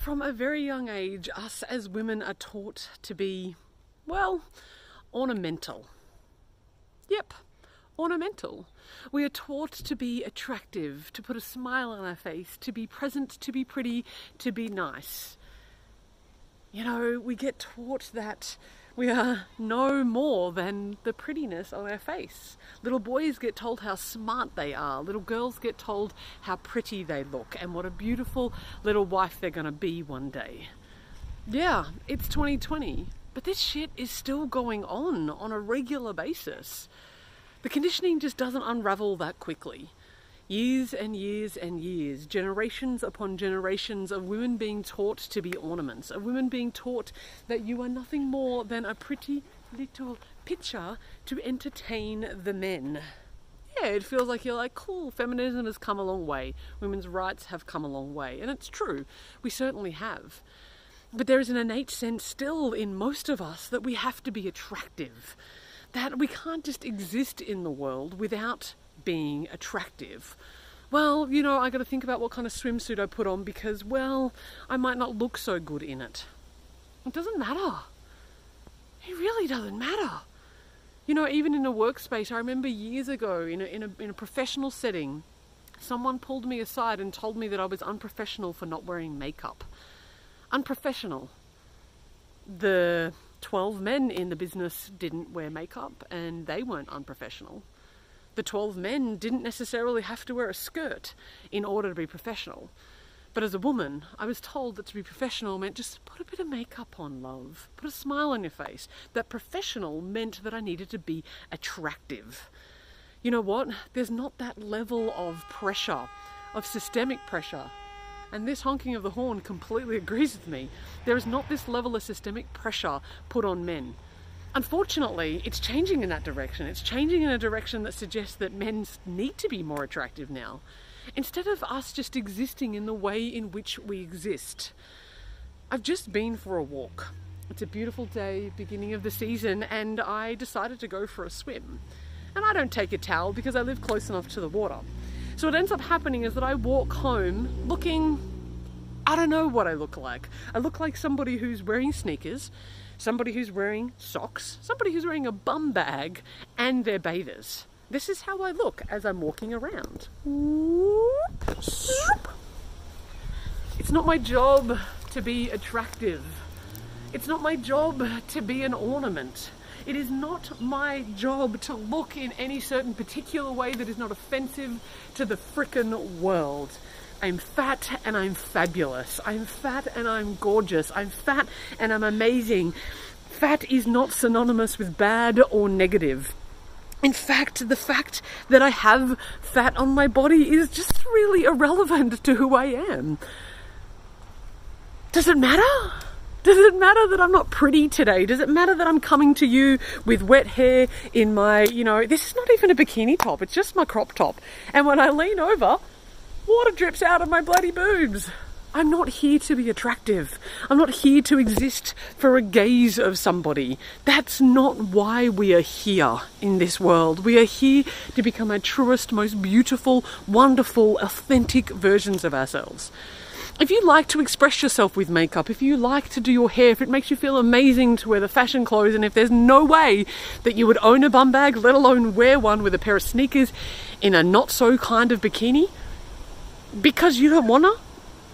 From a very young age, us as women are taught to be, well, ornamental. Yep, ornamental. We are taught to be attractive, to put a smile on our face, to be present, to be pretty, to be nice. You know, we get taught that we are no more than the prettiness on our face. Little boys get told how smart they are. Little girls get told how pretty they look and what a beautiful little wife they're going to be one day. Yeah, it's 2020, but this shit is still going on on a regular basis. The conditioning just doesn't unravel that quickly. Years and years and years, generations upon generations of women being taught to be ornaments, of women being taught that you are nothing more than a pretty little picture to entertain the men. Yeah, it feels like you're like, cool, feminism has come a long way, women's rights have come a long way, and it's true, we certainly have. But there is an innate sense still in most of us that we have to be attractive that we can't just exist in the world without being attractive. Well, you know, I got to think about what kind of swimsuit I put on because, well, I might not look so good in it. It doesn't matter. It really doesn't matter. You know, even in a workspace, I remember years ago in a, in a, in a professional setting, someone pulled me aside and told me that I was unprofessional for not wearing makeup. Unprofessional. The 12 men in the business didn't wear makeup and they weren't unprofessional. The 12 men didn't necessarily have to wear a skirt in order to be professional. But as a woman, I was told that to be professional meant just put a bit of makeup on, love. Put a smile on your face. That professional meant that I needed to be attractive. You know what? There's not that level of pressure, of systemic pressure, and this honking of the horn completely agrees with me. There is not this level of systemic pressure put on men. Unfortunately, it's changing in that direction. It's changing in a direction that suggests that men need to be more attractive now. Instead of us just existing in the way in which we exist. I've just been for a walk. It's a beautiful day, beginning of the season, and I decided to go for a swim. And I don't take a towel because I live close enough to the water. So what ends up happening is that I walk home looking, I don't know what I look like. I look like somebody who's wearing sneakers, somebody who's wearing socks, somebody who's wearing a bum bag, and their bathers. This is how I look as I'm walking around. It's not my job to be attractive. It's not my job to be an ornament. It is not my job to look in any certain particular way that is not offensive to the frickin' world. I'm fat and I'm fabulous. I'm fat and I'm gorgeous. I'm fat and I'm amazing. Fat is not synonymous with bad or negative. In fact, the fact that I have fat on my body is just really irrelevant to who I am. Does it matter? Does it matter that I'm not pretty today? Does it matter that I'm coming to you with wet hair in my, you know, this is not even a bikini top, it's just my crop top. And when I lean over, water drips out of my bloody boobs. I'm not here to be attractive. I'm not here to exist for a gaze of somebody. That's not why we are here in this world. We are here to become our truest, most beautiful, wonderful, authentic versions of ourselves if you like to express yourself with makeup, if you like to do your hair, if it makes you feel amazing to wear the fashion clothes, and if there's no way that you would own a bum bag, let alone wear one with a pair of sneakers in a not so kind of bikini, because you don't wanna,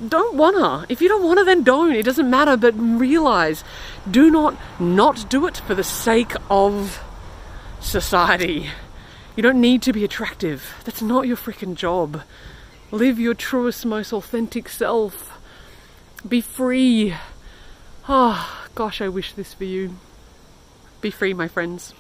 don't wanna. If you don't wanna, then don't. It doesn't matter, but realize do not not do it for the sake of society. You don't need to be attractive. That's not your freaking job. Live your truest, most authentic self. Be free. Oh, gosh, I wish this for you. Be free, my friends.